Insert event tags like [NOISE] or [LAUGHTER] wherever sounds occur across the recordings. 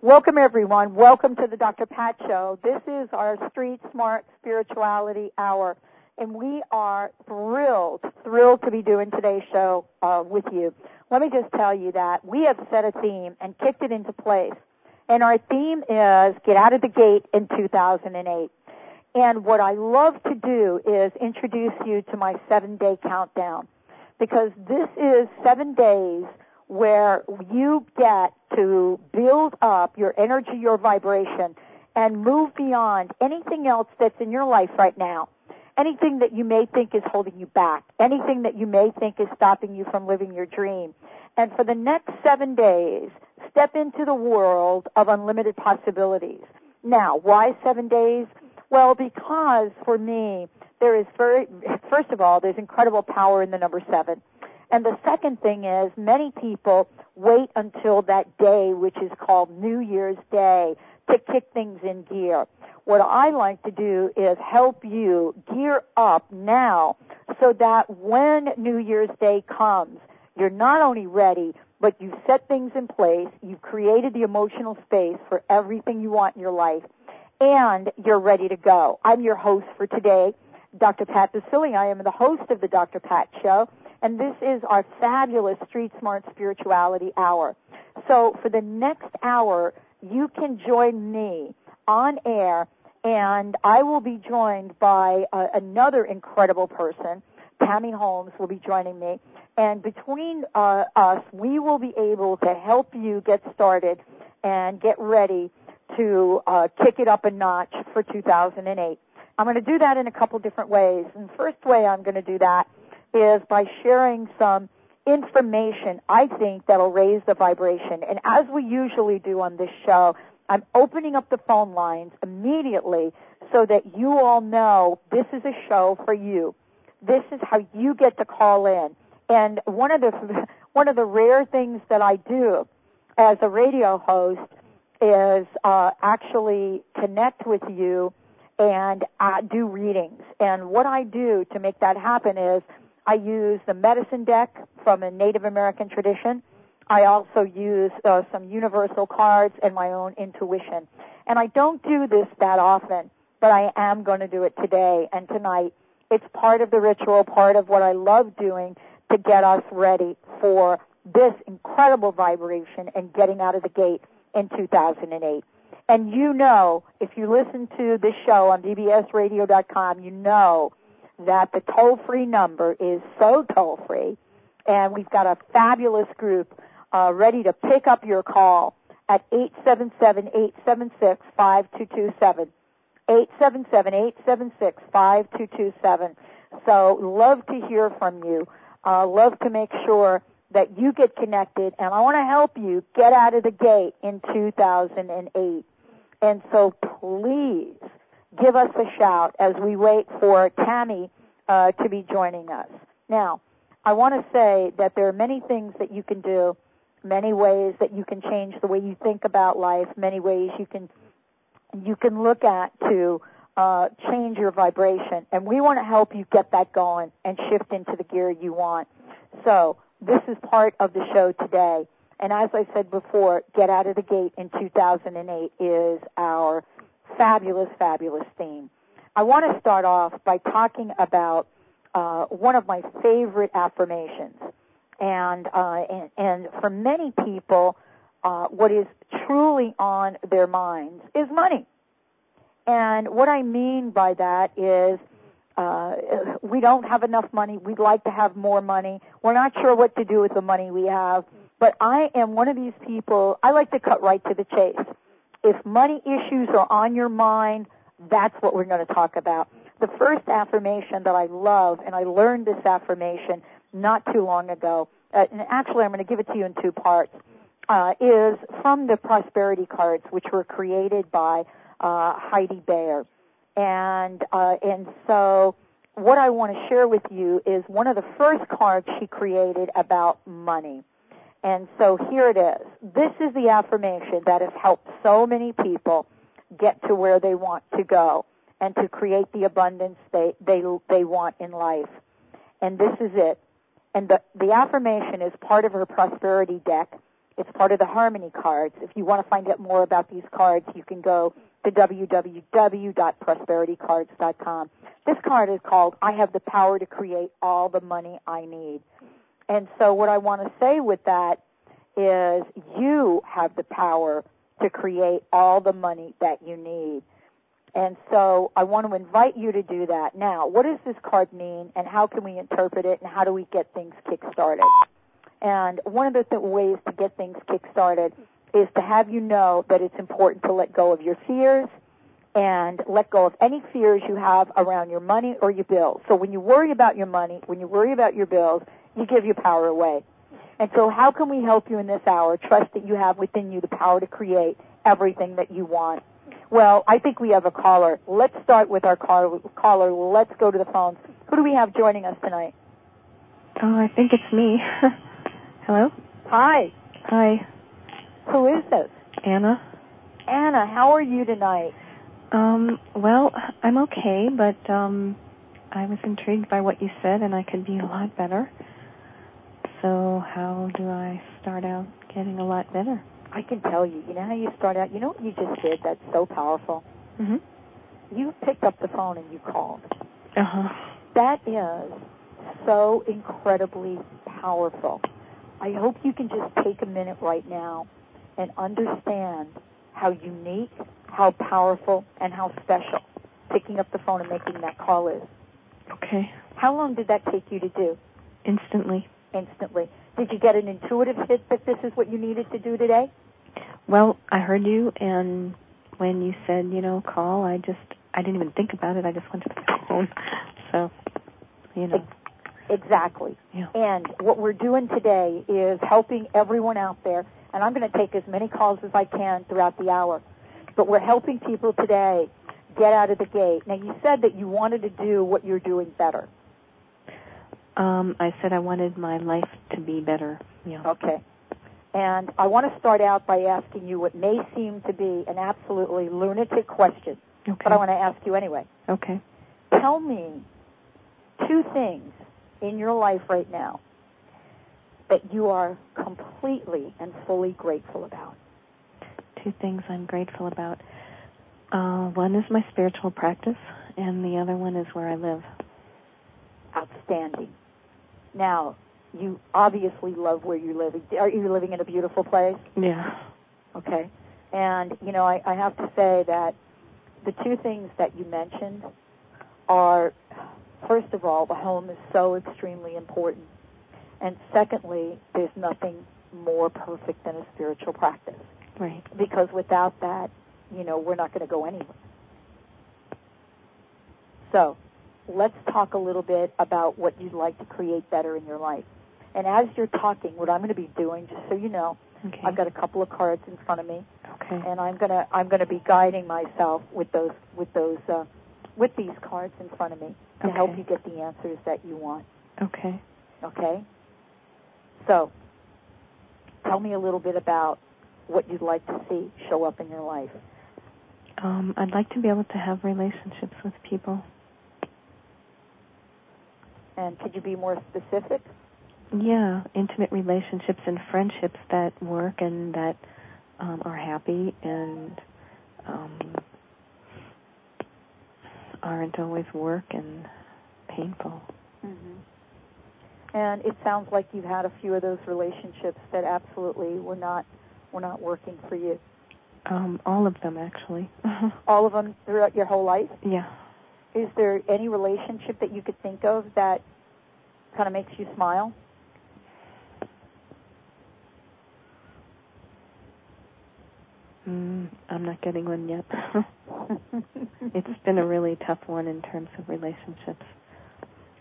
Welcome, everyone. Welcome to the Dr. Pat Show. This is our Street Smart Spirituality Hour, and we are thrilled, thrilled to be doing today's show uh, with you. Let me just tell you that we have set a theme and kicked it into place, and our theme is Get Out of the Gate in 2008. And what I love to do is introduce you to my seven day countdown because this is seven days where you get to build up your energy, your vibration, and move beyond anything else that's in your life right now. Anything that you may think is holding you back. Anything that you may think is stopping you from living your dream. And for the next seven days, step into the world of unlimited possibilities. Now, why seven days? Well, because for me, there is very, first of all, there's incredible power in the number seven. And the second thing is many people wait until that day, which is called New Year's Day, to kick things in gear. What I like to do is help you gear up now so that when New Year's Day comes, you're not only ready, but you've set things in place, you've created the emotional space for everything you want in your life, and you're ready to go. I'm your host for today, Dr. Pat Baccili. I am the host of the Dr. Pat Show and this is our fabulous Street Smart Spirituality Hour. So for the next hour, you can join me on air, and I will be joined by uh, another incredible person. Tammy Holmes will be joining me, and between uh, us, we will be able to help you get started and get ready to uh, kick it up a notch for 2008. I'm going to do that in a couple different ways. And the first way I'm going to do that is by sharing some information I think that'll raise the vibration. And as we usually do on this show, I'm opening up the phone lines immediately so that you all know this is a show for you. This is how you get to call in. And one of the [LAUGHS] one of the rare things that I do as a radio host is uh, actually connect with you and uh, do readings. And what I do to make that happen is I use the medicine deck from a Native American tradition. I also use uh, some universal cards and my own intuition. And I don't do this that often, but I am going to do it today and tonight. It's part of the ritual, part of what I love doing to get us ready for this incredible vibration and getting out of the gate in 2008. And you know, if you listen to this show on bbsradio.com, you know that the toll free number is so toll free, and we've got a fabulous group uh, ready to pick up your call at 877-876-5227. 877-876-5227. So love to hear from you. Uh, love to make sure that you get connected, and I want to help you get out of the gate in 2008. And so please give us a shout as we wait for Tammy uh, to be joining us. Now, I want to say that there are many things that you can do, many ways that you can change the way you think about life, many ways you can you can look at to uh, change your vibration, and we want to help you get that going and shift into the gear you want. So this is part of the show today. And as I said before, Get Out of the Gate in 2008 is our fabulous, fabulous theme. I want to start off by talking about uh, one of my favorite affirmations. And, uh, and, and for many people, uh, what is truly on their minds is money. And what I mean by that is uh, we don't have enough money. We'd like to have more money. We're not sure what to do with the money we have. But I am one of these people, I like to cut right to the chase. If money issues are on your mind, that's what we're going to talk about. The first affirmation that I love, and I learned this affirmation not too long ago, uh, and actually I'm going to give it to you in two parts, uh, is from the prosperity cards, which were created by uh, Heidi Bayer. And, uh, and so what I want to share with you is one of the first cards she created about money. And so here it is. This is the affirmation that has helped so many people get to where they want to go and to create the abundance they, they, they want in life. And this is it. And the, the affirmation is part of her prosperity deck. It's part of the Harmony cards. If you want to find out more about these cards, you can go to www.prosperitycards.com. This card is called I Have the Power to Create All the Money I Need. And so what I want to say with that is you have the power to create all the money that you need. And so I want to invite you to do that. Now, what does this card mean and how can we interpret it and how do we get things kick-started? And one of the th- ways to get things kick-started is to have you know that it's important to let go of your fears and let go of any fears you have around your money or your bills. So when you worry about your money, when you worry about your bills, you give your power away. And so how can we help you in this hour? Trust that you have within you the power to create everything that you want. Well, I think we have a caller. Let's start with our caller. Let's go to the phones. Who do we have joining us tonight? Oh, I think it's me. [LAUGHS] Hello? Hi. Hi. Who is this? Anna. Anna, how are you tonight? Um, well, I'm okay, but um I was intrigued by what you said and I could be a lot better. So, how do I start out getting a lot better? I can tell you. You know how you start out? You know what you just did? That's so powerful. Mhm. You picked up the phone and you called. Uh-huh. That is so incredibly powerful. I hope you can just take a minute right now and understand how unique, how powerful, and how special picking up the phone and making that call is. Okay. How long did that take you to do? Instantly. Instantly. Did you get an intuitive hit that this is what you needed to do today? Well, I heard you, and when you said, you know, call, I just, I didn't even think about it. I just went to the [LAUGHS] phone. So, you know. Exactly. Yeah. And what we're doing today is helping everyone out there, and I'm going to take as many calls as I can throughout the hour. But we're helping people today get out of the gate. Now, you said that you wanted to do what you're doing better. Um, I said I wanted my life to be better. Yeah. Okay. And I want to start out by asking you what may seem to be an absolutely lunatic question, Okay. but I want to ask you anyway. Okay. Tell me two things in your life right now that you are completely and fully grateful about. Two things I'm grateful about. Uh, one is my spiritual practice, and the other one is where I live. Outstanding. Now, you obviously love where you live. Are you living in a beautiful place? Yeah. Okay. And, you know, I, I have to say that the two things that you mentioned are, first of all, the home is so extremely important. And secondly, there's nothing more perfect than a spiritual practice. Right. Because without that, you know, we're not going to go anywhere. So, let's talk a little bit about what you'd like to create better in your life. And as you're talking, what I'm going to be doing, just so you know, Okay. I've got a couple of cards in front of me, Okay. and I'm gonna I'm gonna be guiding myself with those with those uh, with these cards in front of me to help you get the answers that you want. Okay. Okay. So, tell me a little bit about what you'd like to see show up in your life. Um, I'd like to be able to have relationships with people. And could you be more specific? Yeah, intimate relationships and friendships that work and that um, are happy and um, aren't always work and painful. Mm-hmm. And it sounds like you've had a few of those relationships that absolutely were not were not working for you. Um, all of them, actually. [LAUGHS] All of them throughout your whole life. yeah. Is there any relationship that you could think of that kind of makes you smile? Mm, I'm not getting one yet. [LAUGHS] it's been a really tough one in terms of relationships.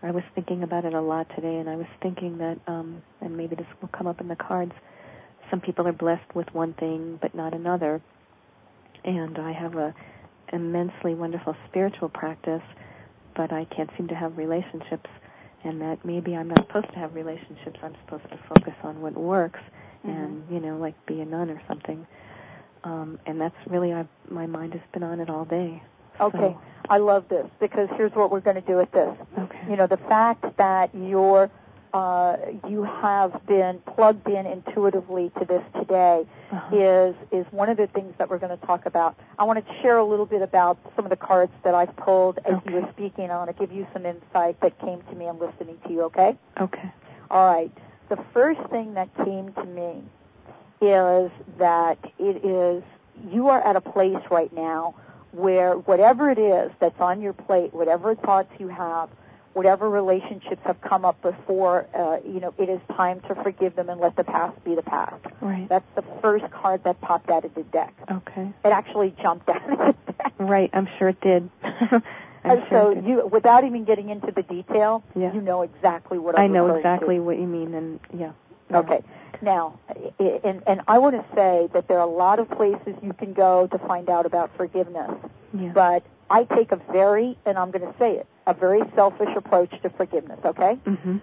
I was thinking about it a lot today, and I was thinking that, um, and maybe this will come up in the cards. Some people are blessed with one thing, but not another. And I have a immensely wonderful spiritual practice, but I can't seem to have relationships. And that maybe I'm not supposed to have relationships. I'm supposed to focus on what works, and you know, like be a nun or something. Um, and that's really I've, my mind has been on it all day. Okay, I love this because here's what we're going to do with this. Okay. You know, the fact that you're uh, you have been plugged in intuitively to this today Uh-huh. is is one of the things that we're going to talk about. I want to share a little bit about some of the cards that I've pulled as you were speaking. I want to give you some insight that came to me and listening to you. Okay. Okay. All right. The first thing that came to me is that it is you are at a place right now where whatever it is that's on your plate, whatever thoughts you have, whatever relationships have come up before, uh, you know, it is time to forgive them and let the past be the past. Right. That's the first card that popped out of the deck. Okay. It actually jumped out of the [LAUGHS] deck. Right. I'm sure it did. [LAUGHS] I'm And sure so it did. you, without even getting into the detail, Yeah. you know exactly what I'm I know referring to. exactly what you mean, and yeah. Yeah. Okay. Now, and, and I want to say that there are a lot of places you can go to find out about forgiveness, Yeah. but I take a very, and I'm going to say it, a very selfish approach to forgiveness, okay? Mm-hmm.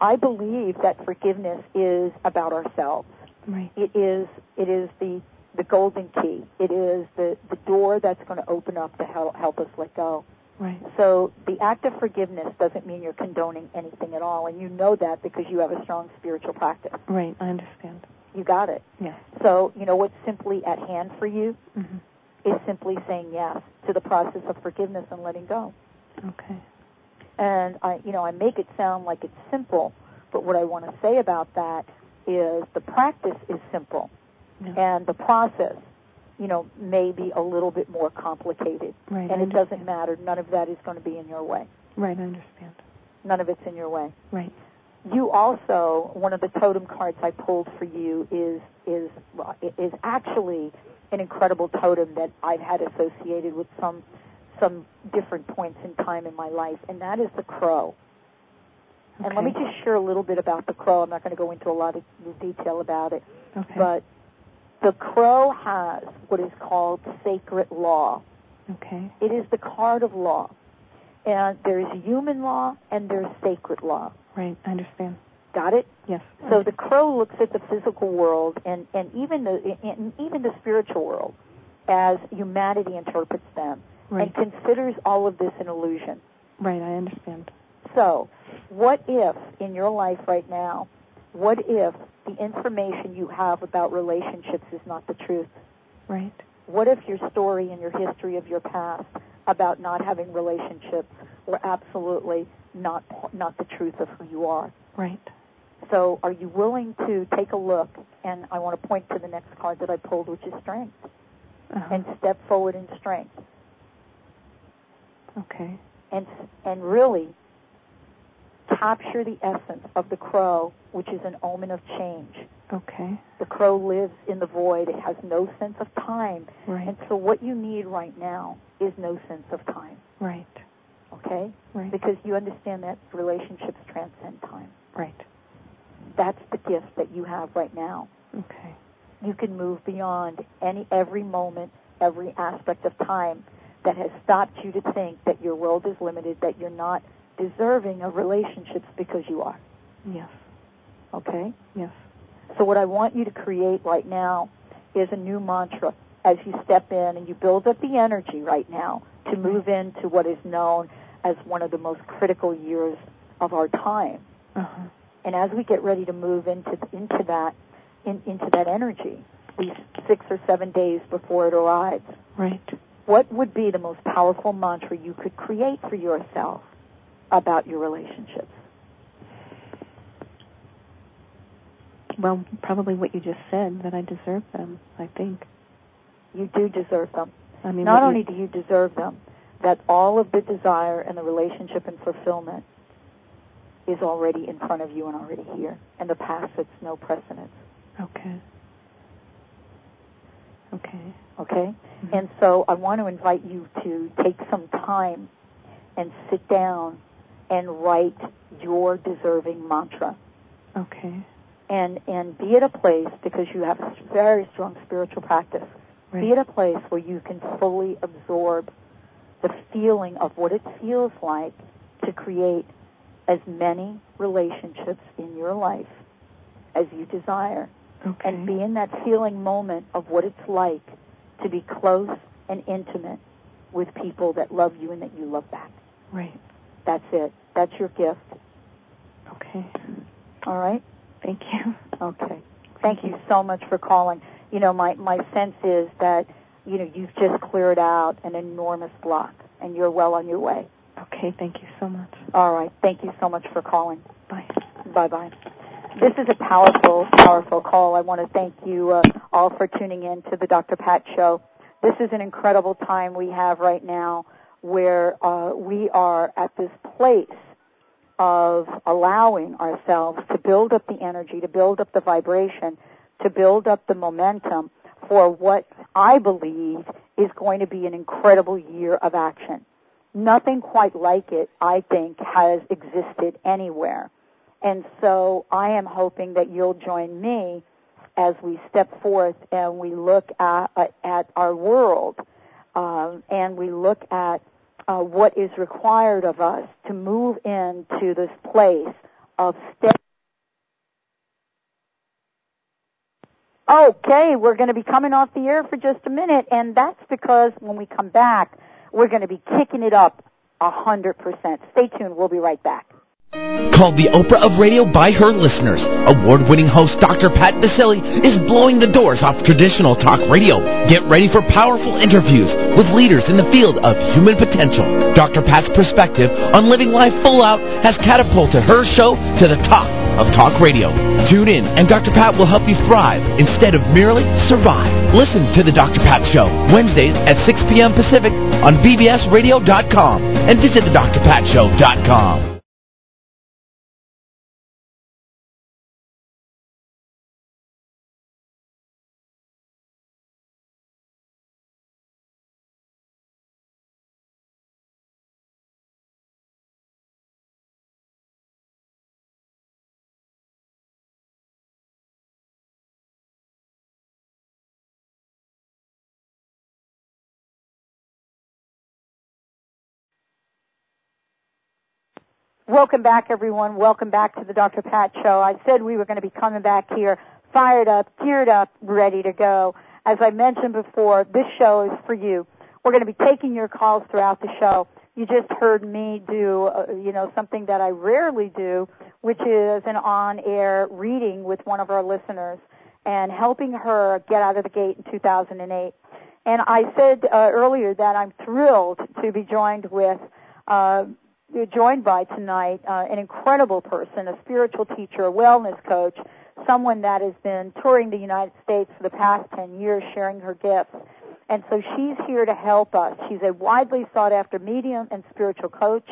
I believe that forgiveness is about ourselves. Right. It is, it is the, the golden key. It is the, the door that's going to open up to help, help us let go. Right. So the act of forgiveness doesn't mean you're condoning anything at all, and you know that because you have a strong spiritual practice. Right. I understand. You got it. Yeah. So, you know, what's simply at hand for you Mhm. is simply saying yes to the process of forgiveness and letting go. Okay. And I, you know, I make it sound like it's simple, but what I want to say about that is the practice is simple, Yeah. and the process, you know, may be a little bit more complicated. Right. And it doesn't matter. None of that is going to be in your way. Right. I understand. None of it's in your way. Right. You also, one of the totem cards I pulled for you is is is actually an incredible totem that I've had associated with some some different points in time in my life, and that is the crow. And let me just share a little bit about the crow. I'm not going to go into a lot of detail about it, Okay. but the crow has what is called sacred law. okay. It is the card of law. And there's human law and there's sacred law. Right. I understand. Got it? Yes. So the crow looks at the physical world and, and even the and even the spiritual world as humanity interprets them right. and considers all of this an illusion. right. I understand. So, what if in your life right now, what if the information you have about relationships is not the truth? Right. What if your story and your history of your past about not having relationships were absolutely not not the truth of who you are? Right. So, are you willing to take a look? And I want to point to the next card that I pulled, which is strength, Uh-huh. and step forward in strength, okay. and and really capture the essence of the crow, which is an omen of change. Okay. The crow lives in the void; it has no sense of time, Right. and so what you need right now is no sense of time. right. Okay, Right. because you understand that relationships transcend time. right. That's the gift that you have right now. Okay. you can move beyond any every moment, every aspect of time that has stopped you to think that your world is limited, that you're not deserving of relationships because you are. Yes. Okay? Yes. So what I want you to create right now is a new mantra as you step in and you build up the energy right now to move into what is known as one of the most critical years of our time. Uh-huh. And as we get ready to move into into that in, into that energy, these six or seven days before it arrives, Right. What would be the most powerful mantra you could create for yourself about your relationships? Well, probably what you just said that I deserve them. I think. You do deserve them. I mean, Not only you, do you deserve them, that all of the desire and the relationship and fulfillment is already in front of you and already here, and the past sets no precedence. Okay. Okay. Okay? Mhm. And so I want to invite you to take some time and sit down and write your deserving mantra. Okay. And and be at a place because you have a very strong spiritual practice. Right. Be at a place where you can fully absorb the feeling of what it feels like to create as many relationships in your life as you desire okay. and be in that feeling moment of what it's like to be close and intimate with people that love you and that you love back. Right. That's it. That's your gift. Okay. All right. Thank you. Okay. Thank you so much for calling. You know, my my sense is that you know you've just cleared out an enormous block, and you're well on your way. Okay. Thank you so much. All right. Thank you so much for calling. Bye. Bye bye. This is a powerful, powerful call. I want to thank you uh, all for tuning in to the Dr. Pat Show. This is an incredible time we have right now where uh, we are at this place of allowing ourselves to build up the energy, to build up the vibration, to build up the momentum for what I believe is going to be an incredible year of action. Nothing quite like it, I think, has existed anywhere. And so I am hoping that you'll join me as we step forth and we look at, at our world um, and we look at uh, what is required of us to move into this place of steady. Okay, we're going to be coming off the air for just a minute, and that's because when we come back, we're going to be kicking it up a hundred percent. Stay tuned. We'll be right back. Called the Oprah of Radio by her listeners, award-winning host Dr. Pat Baccili is blowing the doors off traditional talk radio. Get ready for powerful interviews with leaders in the field of human potential. Dr. Pat's perspective on living life full out has catapulted her show to the top of talk radio. Tune in and Dr. Pat will help you thrive instead of merely survive. Listen to the Dr. Pat Show Wednesdays at 6 p.m. Pacific on bbsradio.com and visit thedrpatshow.com. Welcome back, everyone. Welcome back to the Dr. Pat Show. I said we were going to be coming back here fired up, geared up, ready to go. As I mentioned before, this show is for you. We're going to be taking your calls throughout the show. You just heard me do, uh, you know, something that I rarely do, which is an on-air reading with one of our listeners and helping her get out of the gate in 2008. And I said uh, earlier that I'm thrilled to be joined with uh, joined by tonight uh, an incredible person, a spiritual teacher, a wellness coach, someone that has been touring the United States for the past 10 years sharing her gifts. And so she's here to help us. She's a widely sought after medium and spiritual coach,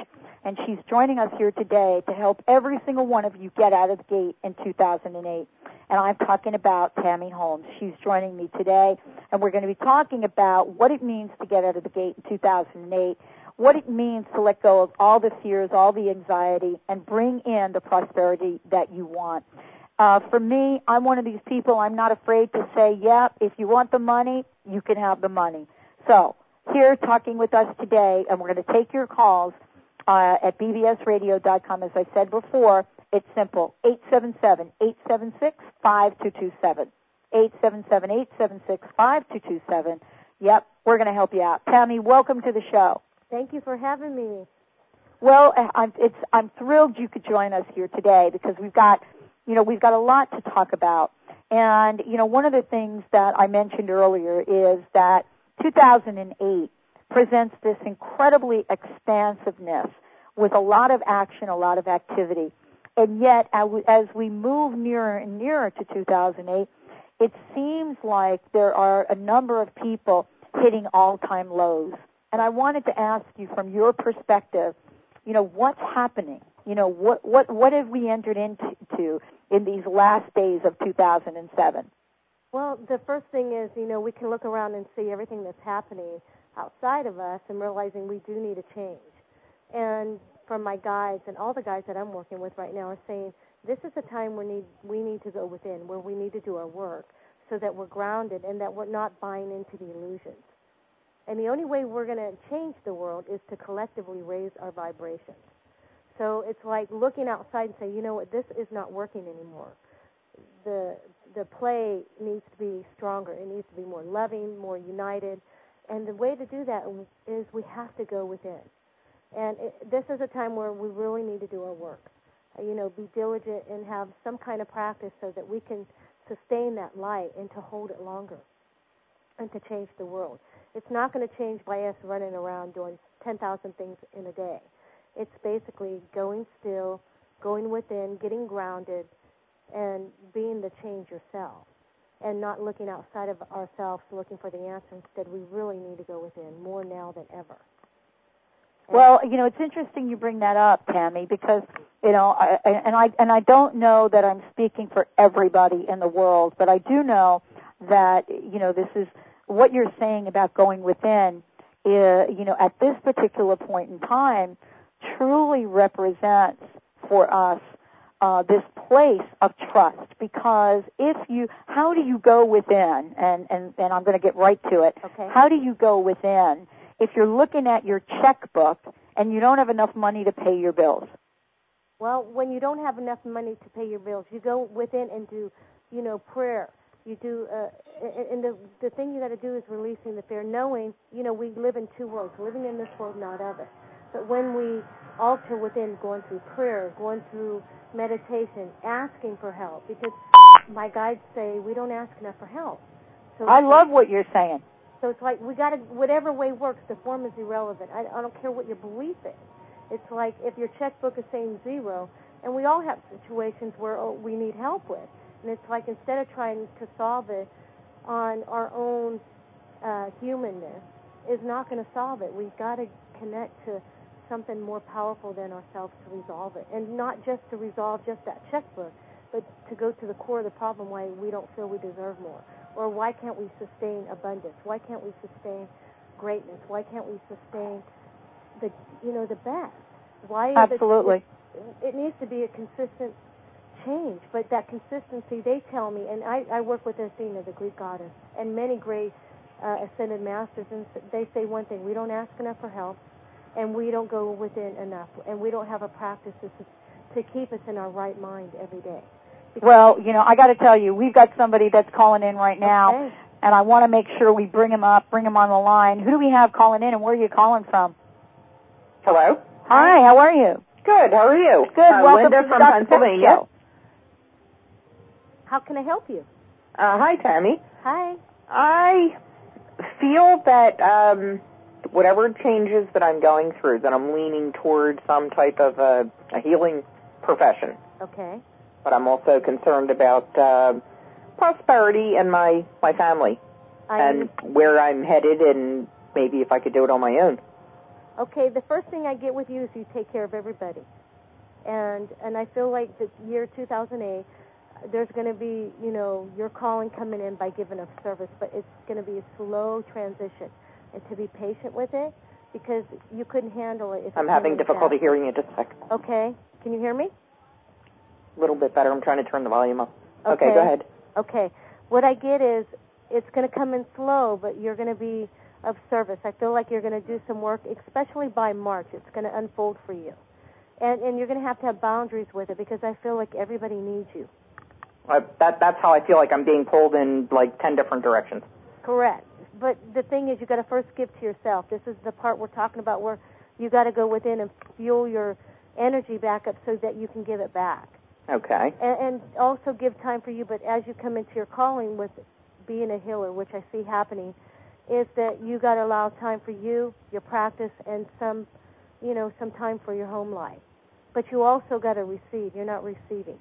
and she's joining us here today to help every single one of you get out of the gate in 2008. And I'm talking about Tammy Holmes. She's joining me today, and we're going to be talking about what it means to get out of the gate in 2008 what it means to let go of all the fears, all the anxiety, and bring in the prosperity that you want. Uh, for me, I'm one of these people, I'm not afraid to say, yeah, if you want the money, you can have the money. So, here talking with us today, and we're going to take your calls uh, at bbsradio.com. As I said before, it's simple, 877-876-5227. 877-876-5227. Yep, we're going to help you out. Tammy, welcome to the show. Thank you for having me. Well, uh, I'm, it's, I'm thrilled you could join us here today because we've got, you know, we've got a lot to talk about. And, you know, one of the things that I mentioned earlier is that 2008 presents this incredibly expansiveness with a lot of action, a lot of activity. And yet, as we move nearer and nearer to 2008, it seems like there are a number of people hitting all-time lows. And I wanted to ask you from your perspective, you know, what's happening? You know, what what what have we entered into in these last days of 2007? Well, the first thing is, you know, we can look around and see everything that's happening outside of us and realizing we do need a change. And from my guides and all the guys that I'm working with right now are saying this is a time we need we need to go within where we need to do our work so that we're grounded and that we're not buying into the illusions. And the only way we're going to change the world is to collectively raise our vibrations. So it's like looking outside and say, you know what, this is not working anymore. The the play needs to be stronger. It needs to be more loving, more united. And the way to do that is we have to go within. And it, this is a time where we really need to do our work. you know, be diligent and have some kind of practice so that we can sustain that light and to hold it longer and to change the world. It's not going to change by us running around doing 10,000 things in a day. It's basically going still, going within, getting grounded, and being the change yourself and not looking outside of ourselves looking for the answer. Instead, we really need to go within more now than ever. And Well, you know, it's interesting you bring that up, Tammy, because you know, I, and I and I don't know that I'm speaking for everybody in the world, but I do know that you know this is what you're saying about going within. Uh, you know, at this particular point in time, truly represents for us uh, this place of trust. Because if you, how do you go within? And and and I'm going to get right to it. Okay. How do you go within if you're looking at your checkbook and you don't have enough money to pay your bills? Well, when you don't have enough money to pay your bills, you go within and do, you know, prayer. You do, uh, and the the thing you got to do is releasing the fear, knowing, you know, we live in two worlds, living in this world, not of it. But when we alter within, going through prayer, going through meditation, asking for help, because my guides say we don't ask enough for help. So I love what you're saying. so it's like we got to whatever way works. The form is irrelevant. I, I don't care what your belief is. It's like if your checkbook is saying zero, and we all have situations where oh, we need help with, and it's like instead of trying to solve it on our own uh, humanness, is not going to solve it. We've got to connect to something more powerful than ourselves to resolve it, and not just to resolve just that checkbook, but to go to the core of the problem why we don't feel we deserve more, or why can't we sustain abundance? Why can't we sustain greatness? Why can't we sustain the you know the best? Why Absolutely. It, it needs to be a consistent change, but that consistency they tell me, and I, I work with Athena, the Greek goddess, and many great uh, ascended masters, and they say one thing: we don't ask enough for help, and we don't go within enough, and we don't have a practice to, to keep us in our right mind every day. Because- Well, you know, I got to tell you, we've got somebody that's calling in right now, Okay. and I want to make sure we bring him up, bring him on the line. Who do we have calling in, and where are you calling from? Hello. Hi, how are you? Good. How are you? Good. Uh, Welcome Linda to from Pennsylvania. Show. How can I help you? Uh, hi, Tammy. Hi. I feel that um, whatever changes that I'm going through, that I'm leaning toward some type of a, a healing profession. Okay. But I'm also concerned about uh, prosperity and my my family I and where I'm headed, and maybe if I could do it on my own. Okay, the first thing I get with you is you take care of everybody, and and I feel like the year 2008, there's going to be you know your calling coming in by giving of service, but it's going to be a slow transition, and to be patient with it because you couldn't handle it. If I'm having difficulty fast. hearing you. Just a second. Okay, can you hear me? A little bit better. I'm trying to turn the volume up. Okay, Okay. go ahead. Okay, what I get is it's going to come in slow, but you're going to be of service. I feel like you're going to do some work, especially by March. It's going to unfold for you. And, and you're going to have to have boundaries with it because I feel like everybody needs you. Uh, that that's how I feel like I'm being pulled in like ten different directions. Correct. But the thing is, you got to first give to yourself. This is the part we're talking about where you got to go within and fuel your energy back up so that you can give it back. Okay. and, and also give time for you. But as you come into your calling with being a healer, which I see happening, is that you got to allow time for you, your practice, and some, you know, some time for your home life. But you also got to receive. You're not receiving.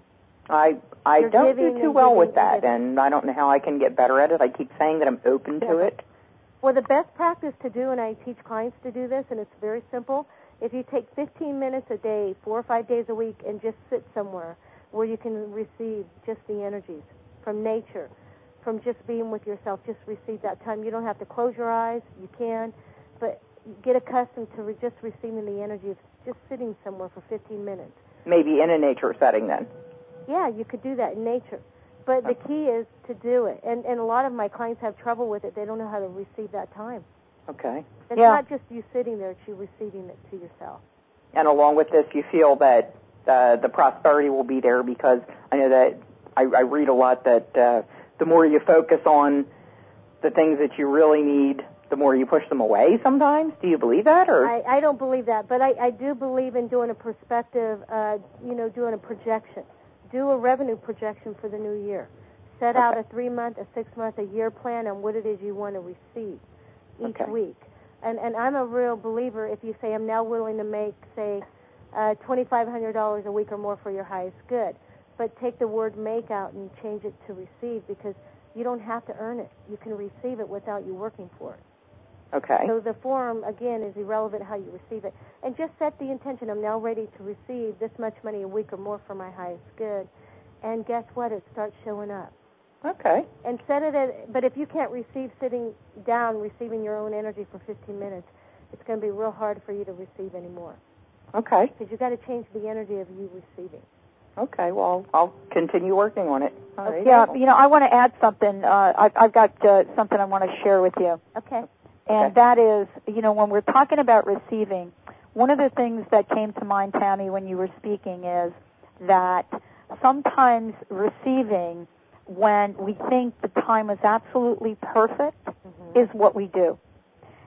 I I You're don't do too well with that, and I don't know how I can get better at it. I keep saying that I'm open to it. Well, the best practice to do, and I teach clients to do this, and it's very simple. If you take 15 minutes a day, four or five days a week, and just sit somewhere where you can receive just the energies from nature, from just being with yourself, just receive that time. You don't have to close your eyes. You can, but get accustomed to re- just receiving the energy of just sitting somewhere for 15 minutes. Maybe in a nature setting then. Yeah, you could do that in nature. But the key is to do it. And and a lot of my clients have trouble with it. They don't know how to receive that time. Okay. It's Yeah. not just you sitting there, it's you receiving it to yourself. And along with this, you feel that uh, the prosperity will be there because I know that I, I read a lot that uh, the more you focus on the things that you really need, the more you push them away sometimes? Do you believe that or I, I don't believe that, but I, I do believe in doing a perspective, uh, you know, doing a projection. Do a revenue projection for the new year. Set out a three month, a six month, a year plan on what it is you want to receive each Okay. week. And and I'm a real believer if you say I'm now willing to make say uh, twenty five hundred dollars a week or more for your highest good, but take the word make out and change it to receive because you don't have to earn it. You can receive it without you working for it. Okay. So the form again is irrelevant how you receive it, and just set the intention. I'm now ready to receive this much money a week or more for my highest good, and guess what? It starts showing up. Okay. And set it at. But if you can't receive sitting down, receiving your own energy for 15 minutes, it's going to be real hard for you to receive anymore Okay. because you've got to change the energy of you receiving. Okay. Well, I'll continue working on it. All right. Yeah, you know, I want to add something. Uh, I've, I've got uh, something I want to share with you. Okay. And Okay. that is, you know, when we're talking about receiving, one of the things that came to mind, Tammy, when you were speaking is that sometimes receiving, when we think the time is absolutely perfect, Mm-hmm. is what we do.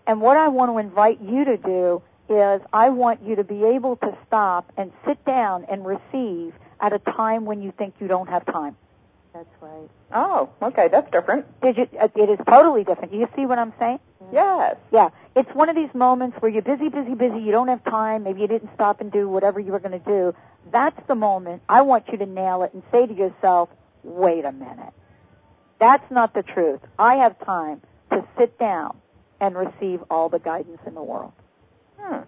And what I want to invite you to do is I want you to be able to stop and sit down and receive at a time when you think you don't have time. That's right. Oh, okay. That's different. Did you, uh, it is totally different. Do you see what I'm saying? Yes. Yeah, it's one of these moments where you're busy, busy, busy. You don't have time. Maybe you didn't stop and do whatever you were going to do. That's the moment I want you to nail it and say to yourself, wait a minute. That's not the truth. I have time to sit down and receive all the guidance in the world. Hmm.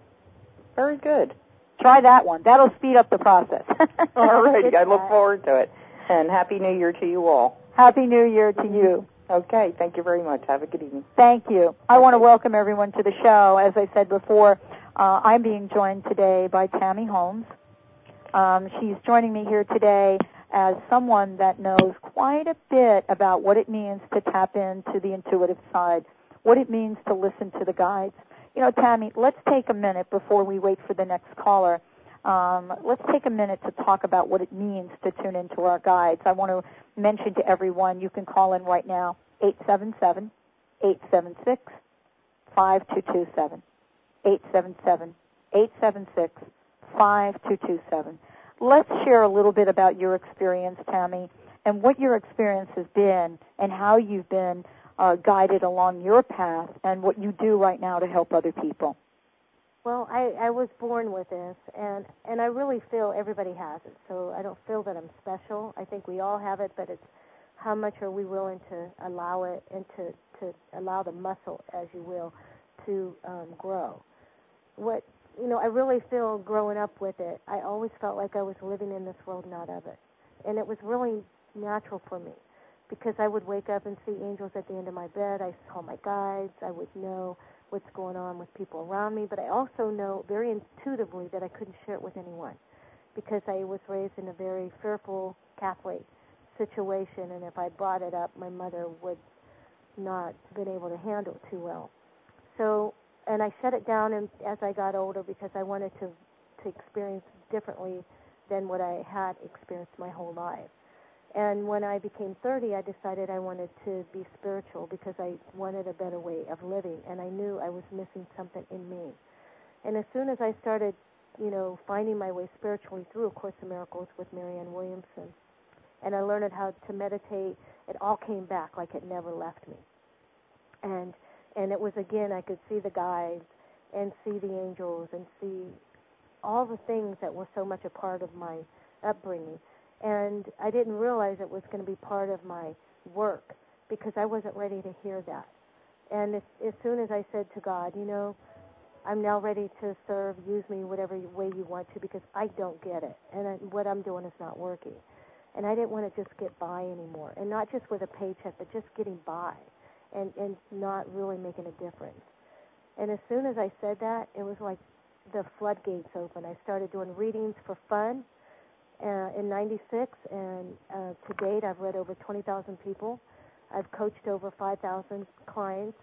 Very good. Try that one. That'll speed up the process. [LAUGHS] All righty. [LAUGHS] I look forward to it. And happy New Year to you all. Happy New Year to you. Okay. Thank you very much. Have a good evening. Thank you. I want to welcome everyone to the show. As I said before, uh, I'm being joined today by Tammy Holmes. Um, she's joining me here today as someone that knows quite a bit about what it means to tap into the intuitive side, what it means to listen to the guides. You know, Tammy, let's take a minute before we wait for the next caller. Um, let's take a minute to talk about what it means to tune into our guides. I want to mention to everyone you can call in right now, 877 876 5227. 877 876 5227. Let's share a little bit about your experience, Tammy, and what your experience has been and how you've been uh, guided along your path and what you do right now to help other people. Well, I, I was born with this, and and I really feel everybody has it. So I don't feel that I'm special. I think we all have it, but it's how much are we willing to allow it and to to allow the muscle, as you will, to um, grow. What you know, I really feel growing up with it. I always felt like I was living in this world, not of it, and it was really natural for me because I would wake up and see angels at the end of my bed. I saw my guides. I would know what's going on with people around me, but I also know very intuitively that I couldn't share it with anyone because I was raised in a very fearful Catholic situation, and if I brought it up, my mother would not been able to handle it too well. So, and I shut it down and, as I got older because I wanted to to experience differently than what I had experienced my whole life. And when I became 30, I decided I wanted to be spiritual because I wanted a better way of living, and I knew I was missing something in me. And as soon as I started, you know, finding my way spiritually through A Course in Miracles with Marianne Williamson, and I learned how to meditate, it all came back like it never left me. And and it was again I could see the guides and see the angels and see all the things that were so much a part of my upbringing and I didn't realize it was going to be part of my work because I wasn't ready to hear that. And as, as soon as I said to God, you know, I'm now ready to serve, use me whatever way you want to because I don't get it, and I, what I'm doing is not working. And I didn't want to just get by anymore, and not just with a paycheck, but just getting by, and and not really making a difference. And as soon as I said that, it was like the floodgates open. I started doing readings for fun uh, in '96, and uh, to date, I've read over 20,000 people. I've coached over 5,000 clients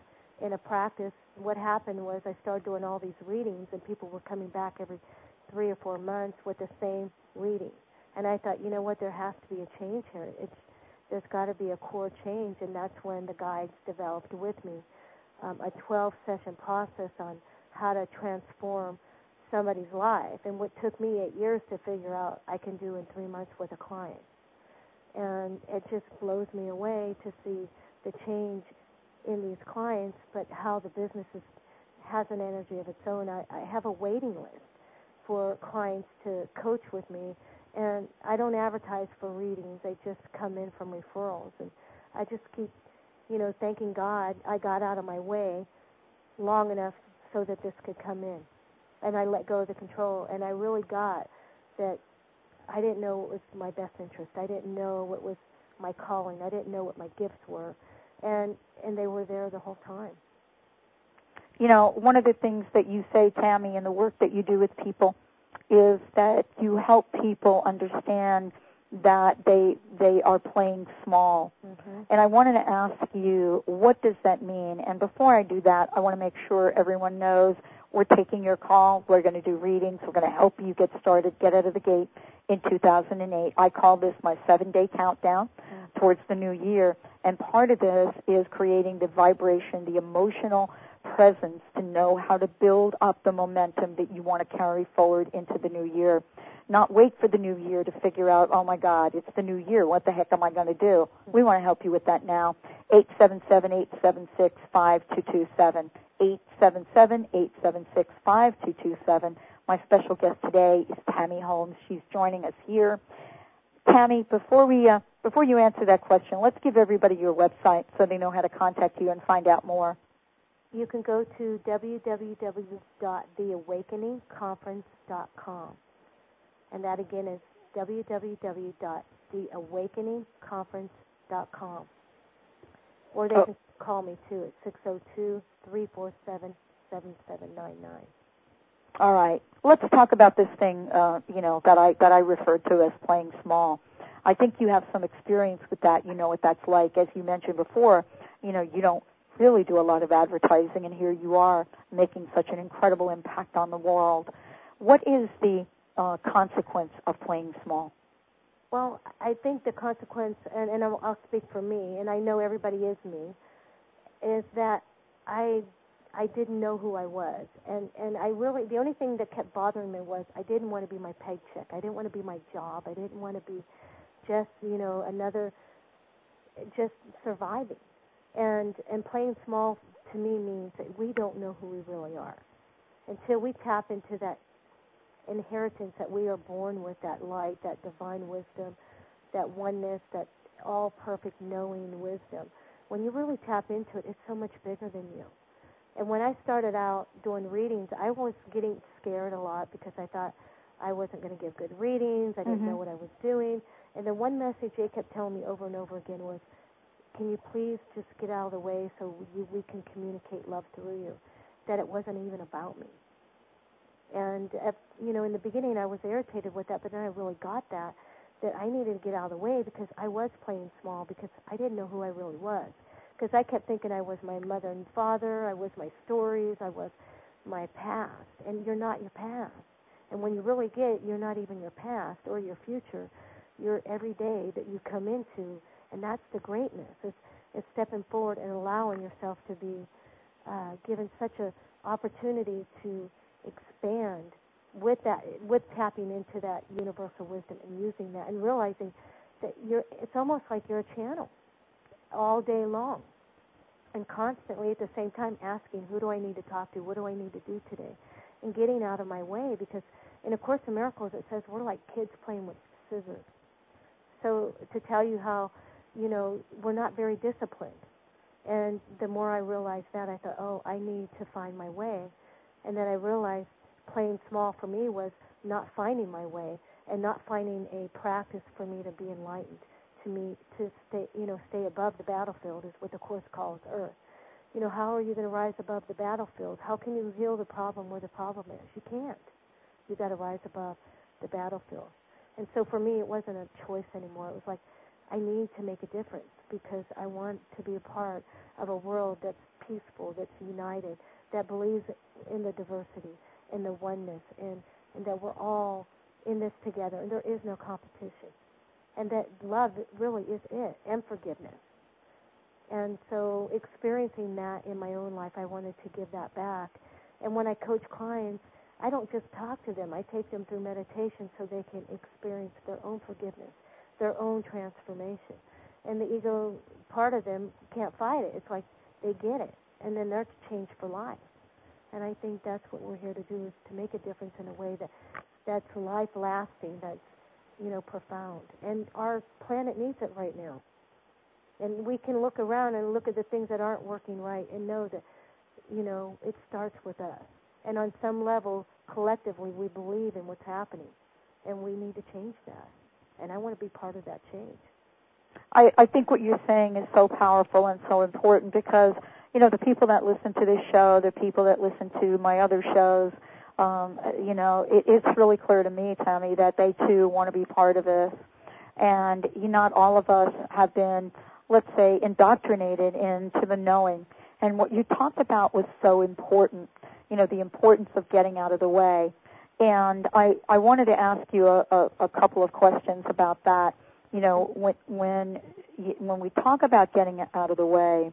in a practice. What happened was I started doing all these readings, and people were coming back every three or four months with the same reading. And I thought, you know what, there has to be a change here. It's there's got to be a core change, and that's when the guides developed with me um, a 12 session process on how to transform somebody's life. And what took me eight years to figure out, I can do in three months with a client. And it just blows me away to see the change in these clients, but how the business is, has an energy of its own. I, I have a waiting list for clients to coach with me, and I don't advertise for readings. They just come in from referrals, and I just keep, you know, thanking God I got out of my way long enough so that this could come in, and I let go of the control, and I really got that I didn't know what was my best interest. I didn't know what was my calling. I didn't know what my gifts were, and and they were there the whole time. You know, one of the things that you say, Tammy, in the work that you do with people is that you help people understand that they they are playing small. Mm-hmm. And I wanted to ask you, what does that mean? And before I do that, I want to make sure everyone knows we're taking your call. We're going to do readings. We're going to help you get started, get out of the gate in 2008. I call this my seven day countdown towards the new year. And part of this is creating the vibration, the emotional presence to know how to build up the momentum that you want to carry forward into the new year. Not wait for the new year to figure out, oh my God, it's the new year. What the heck am I going to do? We want to help you with that now. 877-876-5227. 877-876-5227. My special guest today is Tammy Holmes. She's joining us here. Tammy, before we uh, before you answer that question, let's give everybody your website so they know how to contact you and find out more. You can go to www.theawakeningconference.com. And that again is www.theawakeningconference.com. Or they Oh. can call me too at 602 347 7799. All right. Let's talk about this thing, uh, you know, that I that I referred to as playing small. I think you have some experience with that. You know what that's like. As you mentioned before, you know, you don't really do a lot of advertising, and here you are making such an incredible impact on the world. What is the uh, consequence of playing small? Well, I think the consequence, and, and I'll, I'll speak for me, and I know everybody is me, is that I I didn't know who I was, and and I really the only thing that kept bothering me was I didn't want to be my paycheck. I didn't want to be my job. I didn't want to be just you know another just surviving, and and playing small to me means that we don't know who we really are until we tap into that inheritance that we are born with that light, that divine wisdom, that oneness, that all perfect knowing wisdom. When you really tap into it, it's so much bigger than you. And when I started out doing readings, I was getting scared a lot because I thought I wasn't going to give good readings. I didn't Mhm. know what I was doing. And the one message they kept telling me over and over again was, "Can you please just get out of the way so you, we can communicate love through you?" That it wasn't even about me. And at, you know, in the beginning, I was irritated with that, but then I really got that that I needed to get out of the way because I was playing small because I didn't know who I really was. Because I kept thinking I was my mother and father, I was my stories, I was my past, and you're not your past. And when you really get it, you're not even your past or your future. You're every day that you come into, and that's the greatness. It's, it's stepping forward and allowing yourself to be uh, given such a opportunity to expand with that, with tapping into that universal wisdom and using that, and realizing that you're. It's almost like you're a channel all day long, and constantly at the same time asking, who do I need to talk to? What do I need to do today? And getting out of my way because in A Course in Miracles it says we're like kids playing with scissors. So to tell you how, you know, we're not very disciplined. And the more I realized that, I thought, oh, I need to find my way. And then I realized playing small for me was not finding my way and not finding a practice for me to be enlightened, to me to stay, you know, stay above the battlefield is what the course calls Earth. You know, how are you going to rise above the battlefield? How can you heal the problem where the problem is? You can't. You got to rise above the battlefield. And so for me, it wasn't a choice anymore. It was like, I need to make a difference because I want to be a part of a world that's peaceful, that's united, that believes in the diversity, in the oneness, and, and that we're all in this together, and there is no competition. And that love really is it, and forgiveness. And so experiencing that in my own life, I wanted to give that back. And when I coach clients, I don't just talk to them. I take them through meditation so they can experience their own forgiveness, their own transformation. And the ego part of them can't fight it. It's like they get it. And then they're changed for life. And I think that's what we're here to do is to make a difference in a way that that's life lasting, that's you know profound. And our planet needs it right now. And we can look around and look at the things that aren't working right and know that you know it starts with us. And on some level, collectively, we believe in what's happening, and we need to change that. And I want to be part of that change. I, I think what you're saying is so powerful and so important because you know, the people that listen to this show, the people that listen to my other shows, um, you know, it, it's really clear to me, Tammy, that they too want to be part of this. And you, not all of us have been, let's say, indoctrinated into the knowing. And what you talked about was so important, you know, the importance of getting out of the way. And I, I wanted to ask you a, a, a couple of questions about that. You know, when when when we talk about getting out of the way,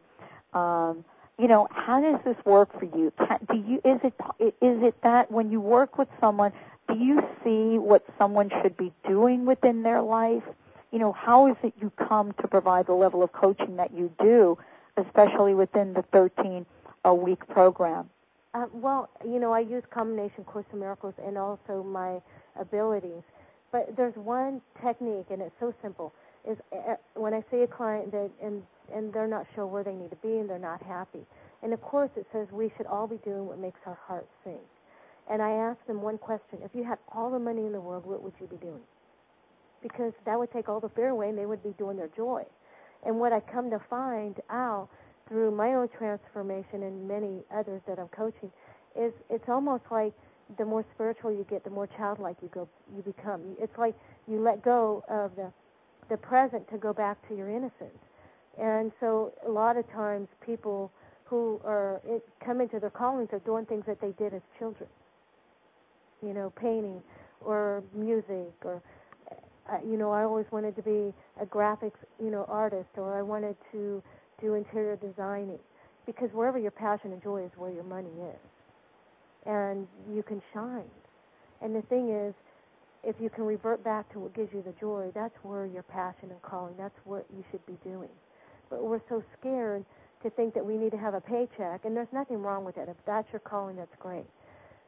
um, you know, how does this work for you? Do you is it is it that when you work with someone, do you see what someone should be doing within their life? You know, how is it you come to provide the level of coaching that you do, especially within the 13 a week program? Uh, well, you know, I use combination Course in Miracles and also my abilities. But there's one technique, and it's so simple. Is uh, when I see a client that and and they're not sure where they need to be and they're not happy. And of course, it says we should all be doing what makes our heart sing. And I asked them one question: If you had all the money in the world, what would you be doing? Because that would take all the fear away, and they would be doing their joy. And what I come to find out through my own transformation and many others that I'm coaching is it's almost like the more spiritual you get, the more childlike you go you become. It's like you let go of the the present to go back to your innocence. And so a lot of times people who are it, come into their callings are doing things that they did as children. You know, painting or music or uh, you know, I always wanted to be a graphics, you know, artist or I wanted to do interior designing because wherever your passion and joy is where your money is. And you can shine. And the thing is, if you can revert back to what gives you the joy, that's where your passion and calling, that's what you should be doing we're so scared to think that we need to have a paycheck, and there's nothing wrong with it. If that's your calling, that's great.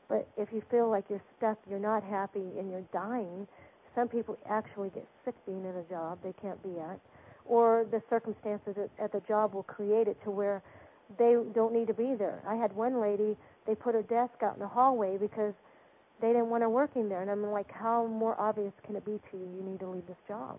But if you feel like you're stuck, you're not happy, and you're dying, some people actually get sick being in a job they can't be at, or the circumstances at the job will create it to where they don't need to be there. I had one lady, they put her desk out in the hallway because they didn't want her working there. And I'm like, how more obvious can it be to you? You need to leave this job.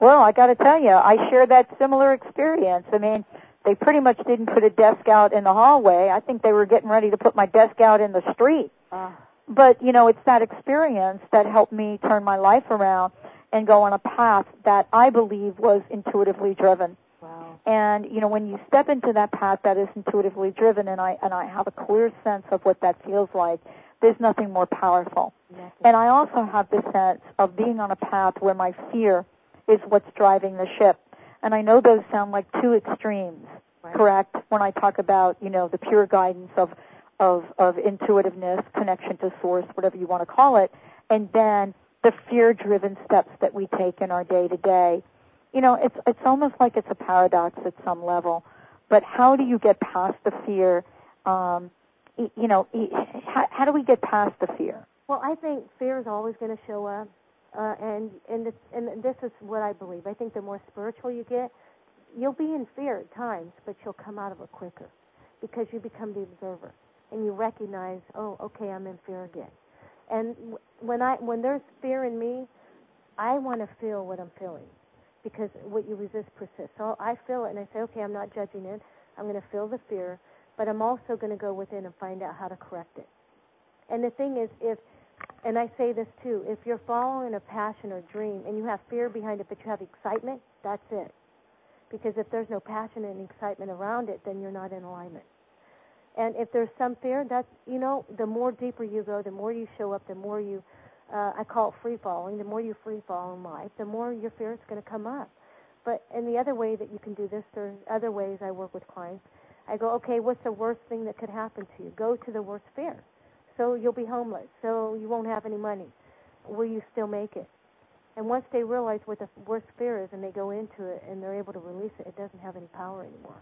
Well, I got to tell you, I share that similar experience. I mean, they pretty much didn't put a desk out in the hallway. I think they were getting ready to put my desk out in the street. Uh. But, you know, it's that experience that helped me turn my life around and go on a path that I believe was intuitively driven. Wow. And, you know, when you step into that path that is intuitively driven and I and I have a clear sense of what that feels like, there's nothing more powerful. Nothing. And I also have the sense of being on a path where my fear is what's driving the ship. And I know those sound like two extremes, right. correct? When I talk about, you know, the pure guidance of, of, of intuitiveness, connection to source, whatever you want to call it, and then the fear-driven steps that we take in our day-to-day. You know, it's, it's almost like it's a paradox at some level. But how do you get past the fear? Um, you know, how, how do we get past the fear? Well, I think fear is always going to show up. Uh, and and this, and this is what I believe. I think the more spiritual you get, you'll be in fear at times, but you'll come out of it quicker because you become the observer and you recognize, oh, okay, I'm in fear again. And when I when there's fear in me, I want to feel what I'm feeling because what you resist persists. So I feel it and I say, okay, I'm not judging it. I'm going to feel the fear, but I'm also going to go within and find out how to correct it. And the thing is, if and I say this too, if you're following a passion or dream and you have fear behind it, but you have excitement, that's it. Because if there's no passion and excitement around it, then you're not in alignment. And if there's some fear, that's, you know, the more deeper you go, the more you show up, the more you, uh, I call it free falling, the more you free fall in life, the more your fear is going to come up. But in the other way that you can do this, there's other ways I work with clients. I go, okay, what's the worst thing that could happen to you? Go to the worst fear. So you'll be homeless. So you won't have any money. Will you still make it? And once they realize what the worst fear is and they go into it and they're able to release it, it doesn't have any power anymore.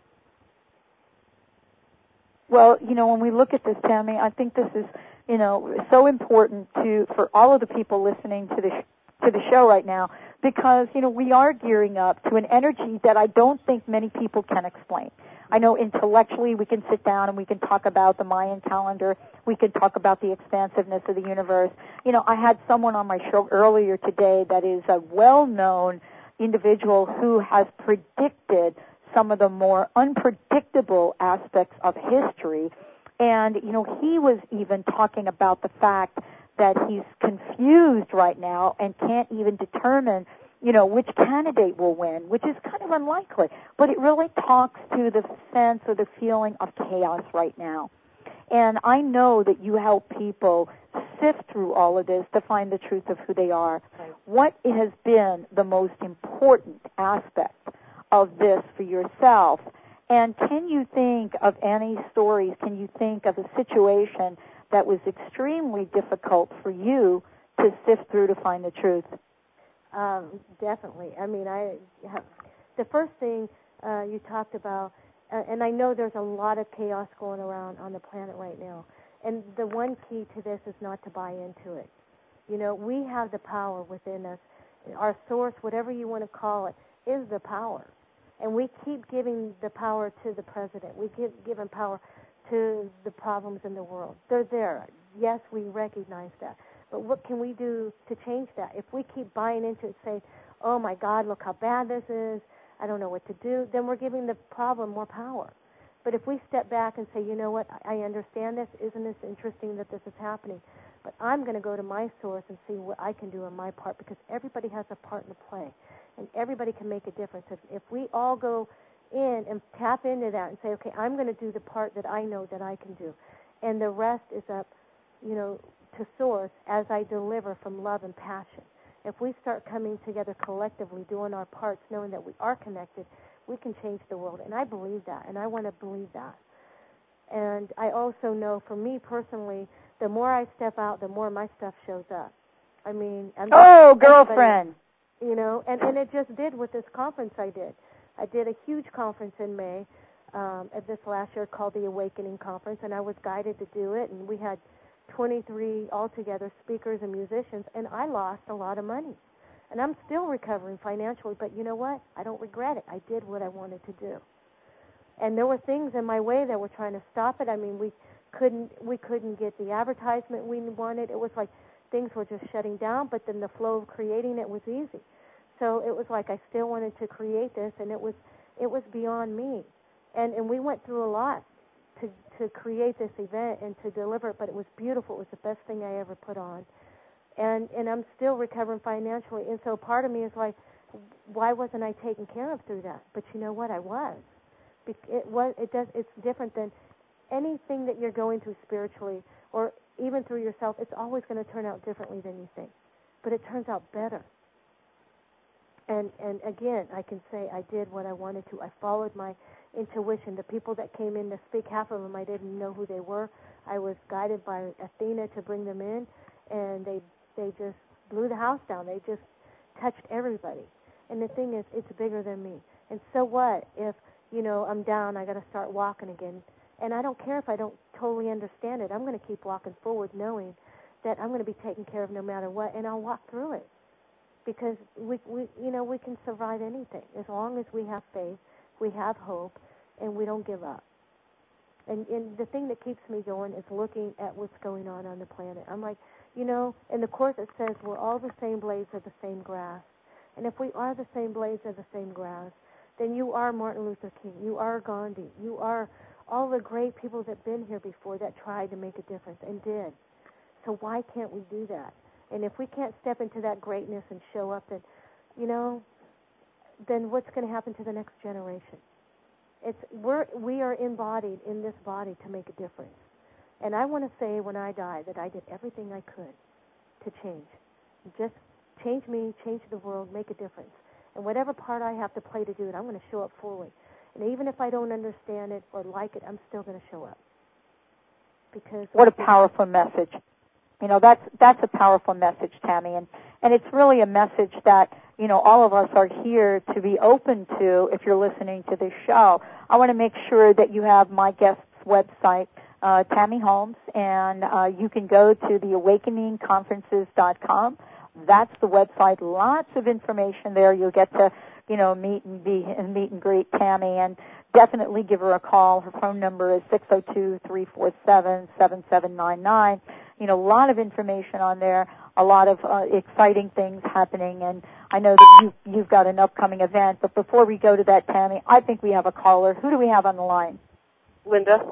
Well, you know, when we look at this, Tammy, I think this is, you know, so important to for all of the people listening to the to the show right now because you know we are gearing up to an energy that I don't think many people can explain. I know intellectually we can sit down and we can talk about the Mayan calendar. We can talk about the expansiveness of the universe. You know, I had someone on my show earlier today that is a well-known individual who has predicted some of the more unpredictable aspects of history. And, you know, he was even talking about the fact that he's confused right now and can't even determine you know, which candidate will win, which is kind of unlikely. But it really talks to the sense or the feeling of chaos right now. And I know that you help people sift through all of this to find the truth of who they are. Right. What has been the most important aspect of this for yourself? And can you think of any stories? Can you think of a situation that was extremely difficult for you to sift through to find the truth? Um, definitely. I mean, I the first thing uh, you talked about, uh, and I know there's a lot of chaos going around on the planet right now. And the one key to this is not to buy into it. You know, we have the power within us. Our source, whatever you want to call it, is the power. And we keep giving the power to the president. We give given power to the problems in the world. They're there. Yes, we recognize that. But what can we do to change that? If we keep buying into it, say, oh my God, look how bad this is, I don't know what to do, then we're giving the problem more power. But if we step back and say, you know what, I understand this, isn't this interesting that this is happening? But I'm going to go to my source and see what I can do on my part because everybody has a part to play and everybody can make a difference. If, if we all go in and tap into that and say, okay, I'm going to do the part that I know that I can do, and the rest is up, you know, to source as I deliver from love and passion. If we start coming together collectively, doing our parts, knowing that we are connected, we can change the world. And I believe that, and I want to believe that. And I also know for me personally, the more I step out, the more my stuff shows up. I mean, I'm oh, girlfriend. You know, and, and it just did with this conference I did. I did a huge conference in May um, of this last year called the Awakening Conference, and I was guided to do it. And we had 23 altogether speakers and musicians, and I lost a lot of money. And I'm still recovering financially, but you know what? I don't regret it. I did what I wanted to do. And there were things in my way that were trying to stop it. I mean, we couldn't we couldn't get the advertisement we wanted. It was like things were just shutting down, but then the flow of creating it was easy. So it was like I still wanted to create this and it was it was beyond me. And and we went through a lot to create this event and to deliver it, but it was beautiful. It was the best thing I ever put on, and and I'm still recovering financially. And so part of me is like, why wasn't I taken care of through that? But you know what? I was. It was. It does. It's different than anything that you're going through spiritually or even through yourself. It's always going to turn out differently than you think, but it turns out better. And and again, I can say I did what I wanted to. I followed my intuition. The people that came in to speak, half of them I didn't know who they were. I was guided by Athena to bring them in, and they they just blew the house down. They just touched everybody. And the thing is, it's bigger than me. And so what if you know I'm down? I got to start walking again. And I don't care if I don't totally understand it. I'm going to keep walking forward, knowing that I'm going to be taken care of no matter what, and I'll walk through it because we we you know we can survive anything as long as we have faith, we have hope, and we don't give up. And, and the thing that keeps me going is looking at what's going on on the planet. I'm like, you know, in the course it says we're all the same blades of the same grass. And if we are the same blades of the same grass, then you are Martin Luther King. You are Gandhi. You are all the great people that have been here before that tried to make a difference and did. So why can't we do that? And if we can't step into that greatness and show up, then, you know, then what's going to happen to the next generation? It's we're we are embodied in this body to make a difference. And I want to say when I die that I did everything I could to change. Just change me, change the world, make a difference. And whatever part I have to play to do it, I'm going to show up fully. And even if I don't understand it or like it, I'm still going to show up. Because what a powerful message. You know, that's that's a powerful message, Tammy, and and it's really a message that you know all of us are here to be open to. If you're listening to this show, I want to make sure that you have my guest's website, uh, Tammy Holmes, and uh, you can go to the awakeningconferences.com. That's the website. Lots of information there. You'll get to you know meet and be and meet and greet Tammy, and definitely give her a call. Her phone number is six zero oh two three four seven seven seven nine nine you know, a lot of information on there, a lot of uh, exciting things happening, and I know that you, you've got an upcoming event. But before we go to that, Tammy, I think we have a caller. Who do we have on the line? Linda.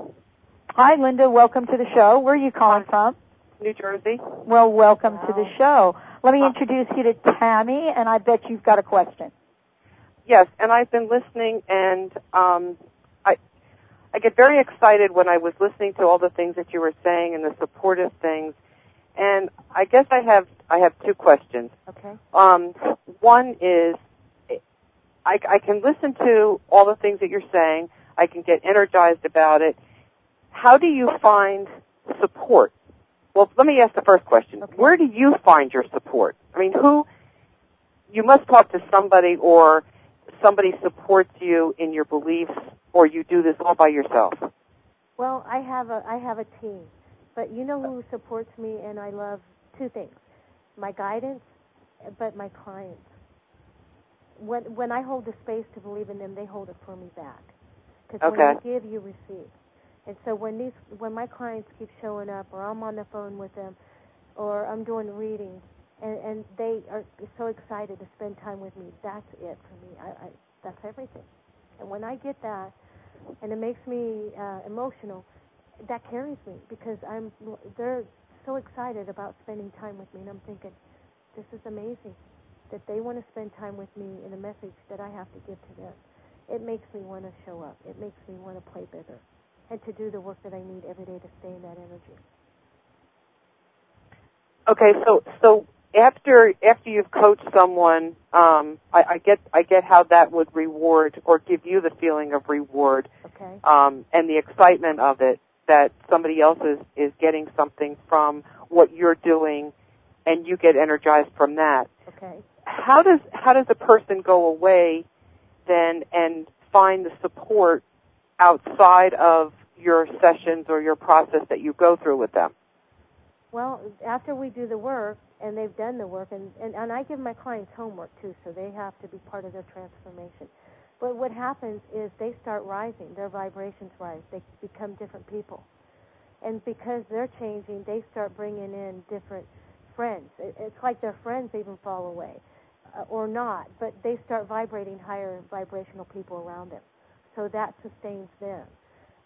Hi, Linda. Welcome to the show. Where are you calling from? New Jersey. Well, welcome wow. to the show. Let me introduce you to Tammy, and I bet you've got a question. Yes, and I've been listening, and um, I get very excited when I was listening to all the things that you were saying and the supportive things. And I guess I have I have two questions. Okay. Um, one is I, I can listen to all the things that you're saying. I can get energized about it. How do you find support? Well, let me ask the first question. Okay. Where do you find your support? I mean, who? You must talk to somebody, or somebody supports you in your beliefs or you do this all by yourself? Well, I have a I have a team, but you know who supports me, and I love two things: my guidance, but my clients. When when I hold the space to believe in them, they hold it for me back. Because okay. when you give, you receive. And so when these when my clients keep showing up, or I'm on the phone with them, or I'm doing readings, and, and they are so excited to spend time with me, that's it for me. I, I that's everything. And when I get that, and it makes me uh, emotional. That carries me because I'm. They're so excited about spending time with me, and I'm thinking, this is amazing that they want to spend time with me in a message that I have to give to them. It makes me want to show up. It makes me want to play bigger, and to do the work that I need every day to stay in that energy. Okay, so so after after you've coached someone, um, I, I get I get how that would reward or give you the feeling of reward, okay. um, and the excitement of it that somebody else is is getting something from what you're doing, and you get energized from that. Okay. How does how does a person go away then and find the support outside of your sessions or your process that you go through with them? Well, after we do the work, and they've done the work, and, and, and I give my clients homework too, so they have to be part of their transformation. But what happens is they start rising, their vibrations rise, they become different people. And because they're changing, they start bringing in different friends. It, it's like their friends even fall away, uh, or not, but they start vibrating higher vibrational people around them. So that sustains them.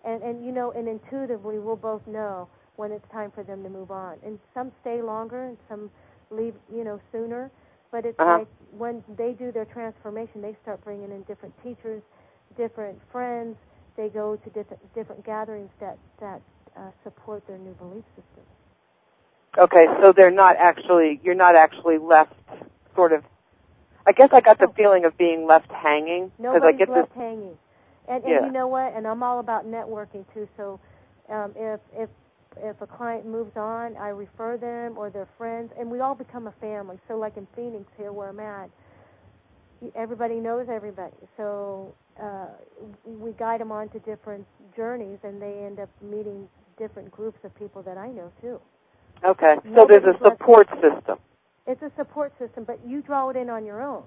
And, and you know, and intuitively, we'll both know when it's time for them to move on. And some stay longer, and some leave, you know, sooner. But it's uh-huh. like when they do their transformation, they start bringing in different teachers, different friends. They go to different different gatherings that that uh, support their new belief system. Okay, so they're not actually you're not actually left sort of. I guess I got the feeling of being left hanging because I get left this. hanging. And, and yeah. you know what? And I'm all about networking too. So um, if if if a client moves on, I refer them or their friends, and we all become a family. So, like in Phoenix here, where I'm at, everybody knows everybody. So uh, we guide them on to different journeys, and they end up meeting different groups of people that I know too. Okay, so Nobody's there's a support system. It's a support system, but you draw it in on your own.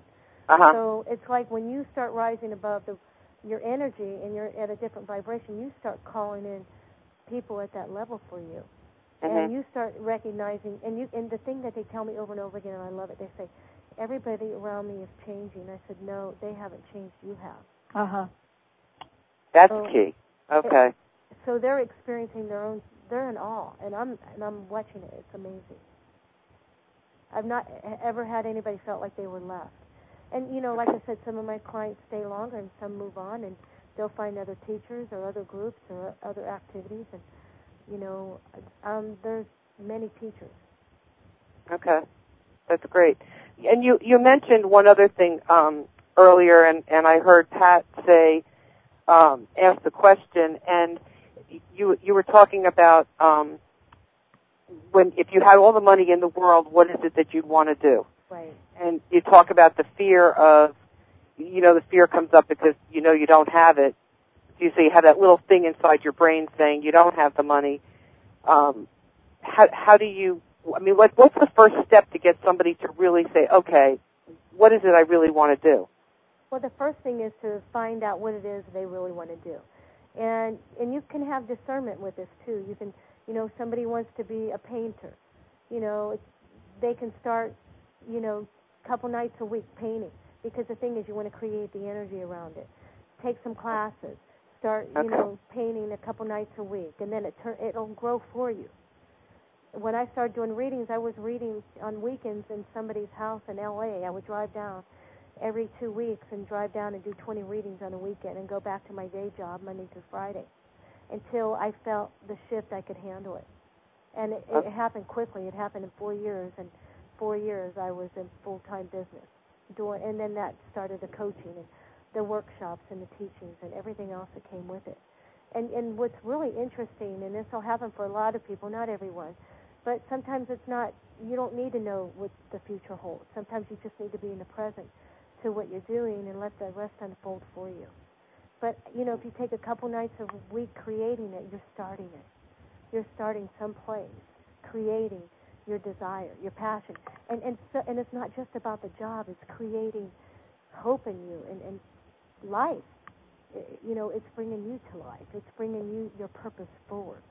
Uh-huh. So it's like when you start rising above the, your energy and you're at a different vibration, you start calling in people at that level for you. Mm-hmm. And you start recognizing, and you, and the thing that they tell me over and over again, and I love it. They say, "Everybody around me is changing." I said, "No, they haven't changed. You have." Uh huh. That's so key. Okay. It, so they're experiencing their own. They're in awe, and I'm and I'm watching it. It's amazing. I've not ever had anybody felt like they were left. And you know, like I said, some of my clients stay longer, and some move on, and they'll find other teachers or other groups or other activities, and you know, um, there's many teachers. Okay, that's great. And you you mentioned one other thing um, earlier, and and I heard Pat say um, ask the question, and you you were talking about um, when if you had all the money in the world, what is it that you'd want to do? Right. And you talk about the fear of, you know, the fear comes up because you know you don't have it. You say you have that little thing inside your brain saying you don't have the money. Um, how how do you? I mean, what what's the first step to get somebody to really say, okay, what is it I really want to do? Well, the first thing is to find out what it is they really want to do, and and you can have discernment with this too. You can, you know, somebody wants to be a painter, you know, they can start, you know, a couple nights a week painting because the thing is you want to create the energy around it. Take some classes, start, Okay. you know, painting a couple nights a week, and then it turn it'll grow for you. When I started doing readings, I was reading on weekends in somebody's house in L.A. I would drive down every two weeks and drive down and do 20 readings on a weekend and go back to my day job Monday through Friday until I felt the shift I could handle it. And it, it Okay. happened quickly. It happened in four years, and four years I was in full-time business doing, and then that started the coaching and the workshops and the teachings and everything else that came with it. And and what's really interesting, and this will happen for a lot of people, not everyone, but sometimes it's not. You don't need to know what the future holds. Sometimes you just need to be in the present to what you're doing and let the rest unfold for you. But you know, if you take a couple nights a week creating it, you're starting it. You're starting someplace, creating your desire, your passion, and and so, and it's not just about the job. It's creating hope in you and, and life. You know, it's bringing you to life. It's bringing you your purpose forward,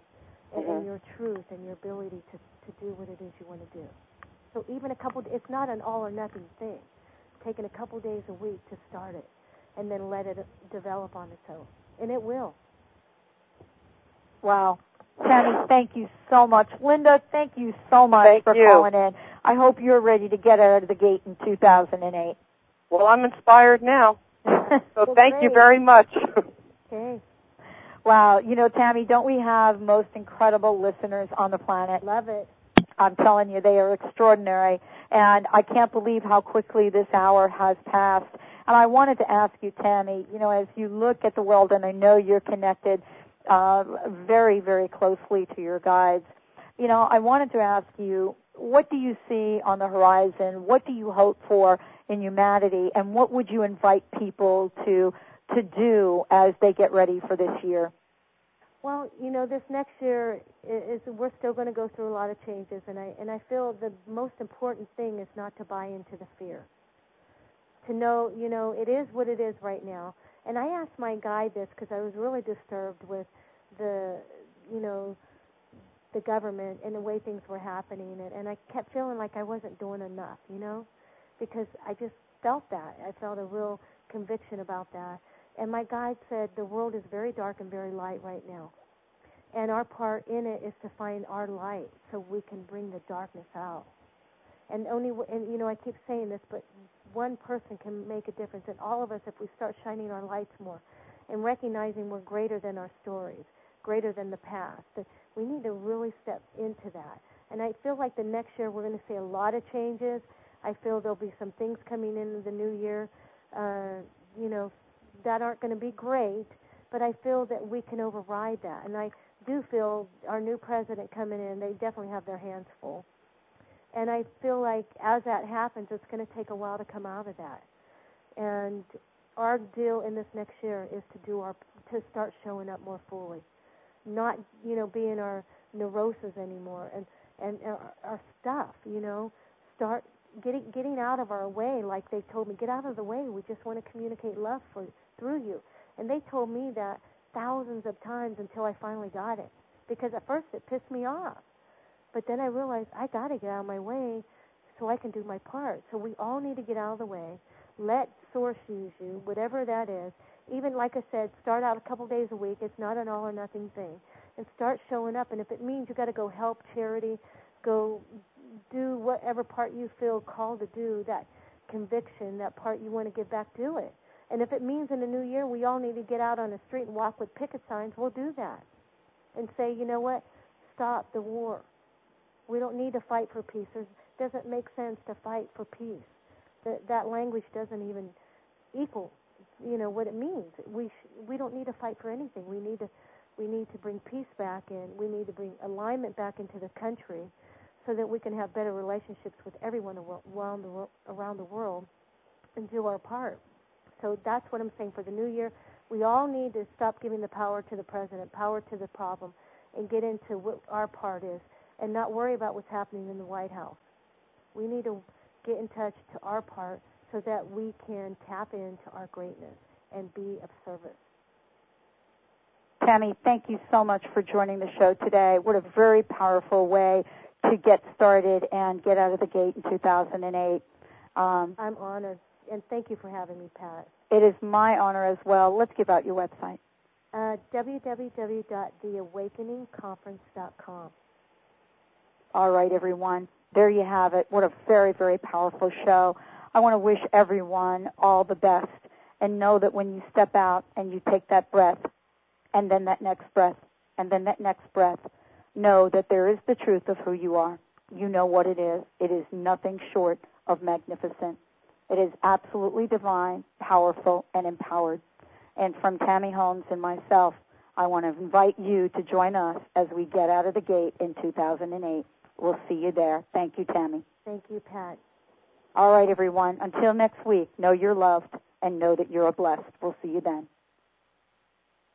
and, and Mhm. your truth and your ability to to do what it is you want to do. So even a couple, it's not an all or nothing thing. Taking a couple days a week to start it, and then let it develop on its own, and it will. Wow. Tammy, thank you so much. Linda, thank you so much Thank for you. calling in. I hope you're ready to get out of the gate in 2008. Well, I'm inspired now. [LAUGHS] So Well, thank you very much. Okay, wow. You know, Tammy, don't we have most incredible listeners on the planet? love it. I'm telling you, they are extraordinary. And I can't believe how quickly this hour has passed. And I wanted to ask you, Tammy, you know, as you look at the world, and I know you're connected uh, very, very closely to your guides, you know, I wanted to ask you, what do you see on the horizon? What do you hope for in humanity? And what would you invite people to to do as they get ready for this year? Well, you know, this next year i- is we're still going to go through a lot of changes, and I and I feel the most important thing is not to buy into the fear. To know, you know, it is what it is right now. And I asked my guide this because I was really disturbed with the, you know, the government and the way things were happening, and, and I kept feeling like I wasn't doing enough, you know, because I just felt that. I felt a real conviction about that. And my guide said the world is very dark and very light right now. And our part in it is to find our light so we can bring the darkness out. And only, and you know, I keep saying this, but one person can make a difference. And all of us, if we start shining our lights more and recognizing we're greater than our stories, greater than the past, that we need to really step into that. And I feel like the next year we're going to see a lot of changes. I feel there'll be some things coming into the new year, uh, you know, that aren't going to be great, but I feel that we can override that. And I do feel our new president coming in, they definitely have their hands full. And I feel like as that happens, it's going to take a while to come out of that. And our deal in this next year is to do our to start showing up more fully, not you know being our neuroses anymore and and our, our stuff. You know, start getting getting out of our way. Like they told me, get out of the way. We just want to communicate love for through you. And they told me that thousands of times until I finally got it. Because at first it pissed me off. But then I realized I got to get out of my way so I can do my part. So we all need to get out of the way. Let Source use you, whatever that is. Even like I said, start out a couple days a week. It's not an all or nothing thing. And start showing up. And if it means you got to go help charity, go do whatever part you feel called to do, that conviction, that part you want to give back, do it. And if it means in the new year we all need to get out on the street and walk with picket signs, we'll do that. And say, you know what? Stop the war. We don't need to fight for peace. It doesn't make sense to fight for peace. That that language doesn't even equal. You know what it means. We sh- we don't need to fight for anything. We need to we need to bring peace back in. We need to bring alignment back into the country, so that we can have better relationships with everyone around the around the world, and do our part. So that's what I'm saying for the new year. We all need to stop giving the power to the president, power to the problem, and get into what our part is, and not worry about what's happening in the White House. We need to get in touch to our part so that we can tap into our greatness and be of service. Tammy, thank you so much for joining the show today. What a very powerful way to get started and get out of the gate in 2008. Um, I'm honored, and thank you for having me, Pat. It is my honor as well. Let's give out your website. Uh, www.theawakeningconference.com. All right, everyone. There you have it. What a very, very powerful show. I want to wish everyone all the best and know that when you step out and you take that breath and then that next breath and then that next breath, know that there is the truth of who you are. You know what it is. It is nothing short of magnificent. It is absolutely divine, powerful, and empowered. And from Tammy Holmes and myself, I want to invite you to join us as we get out of the gate in 2008. We'll see you there. Thank you, Tammy. Thank you, Pat. All right, everyone. Until next week, know you're loved and know that you're blessed. We'll see you then.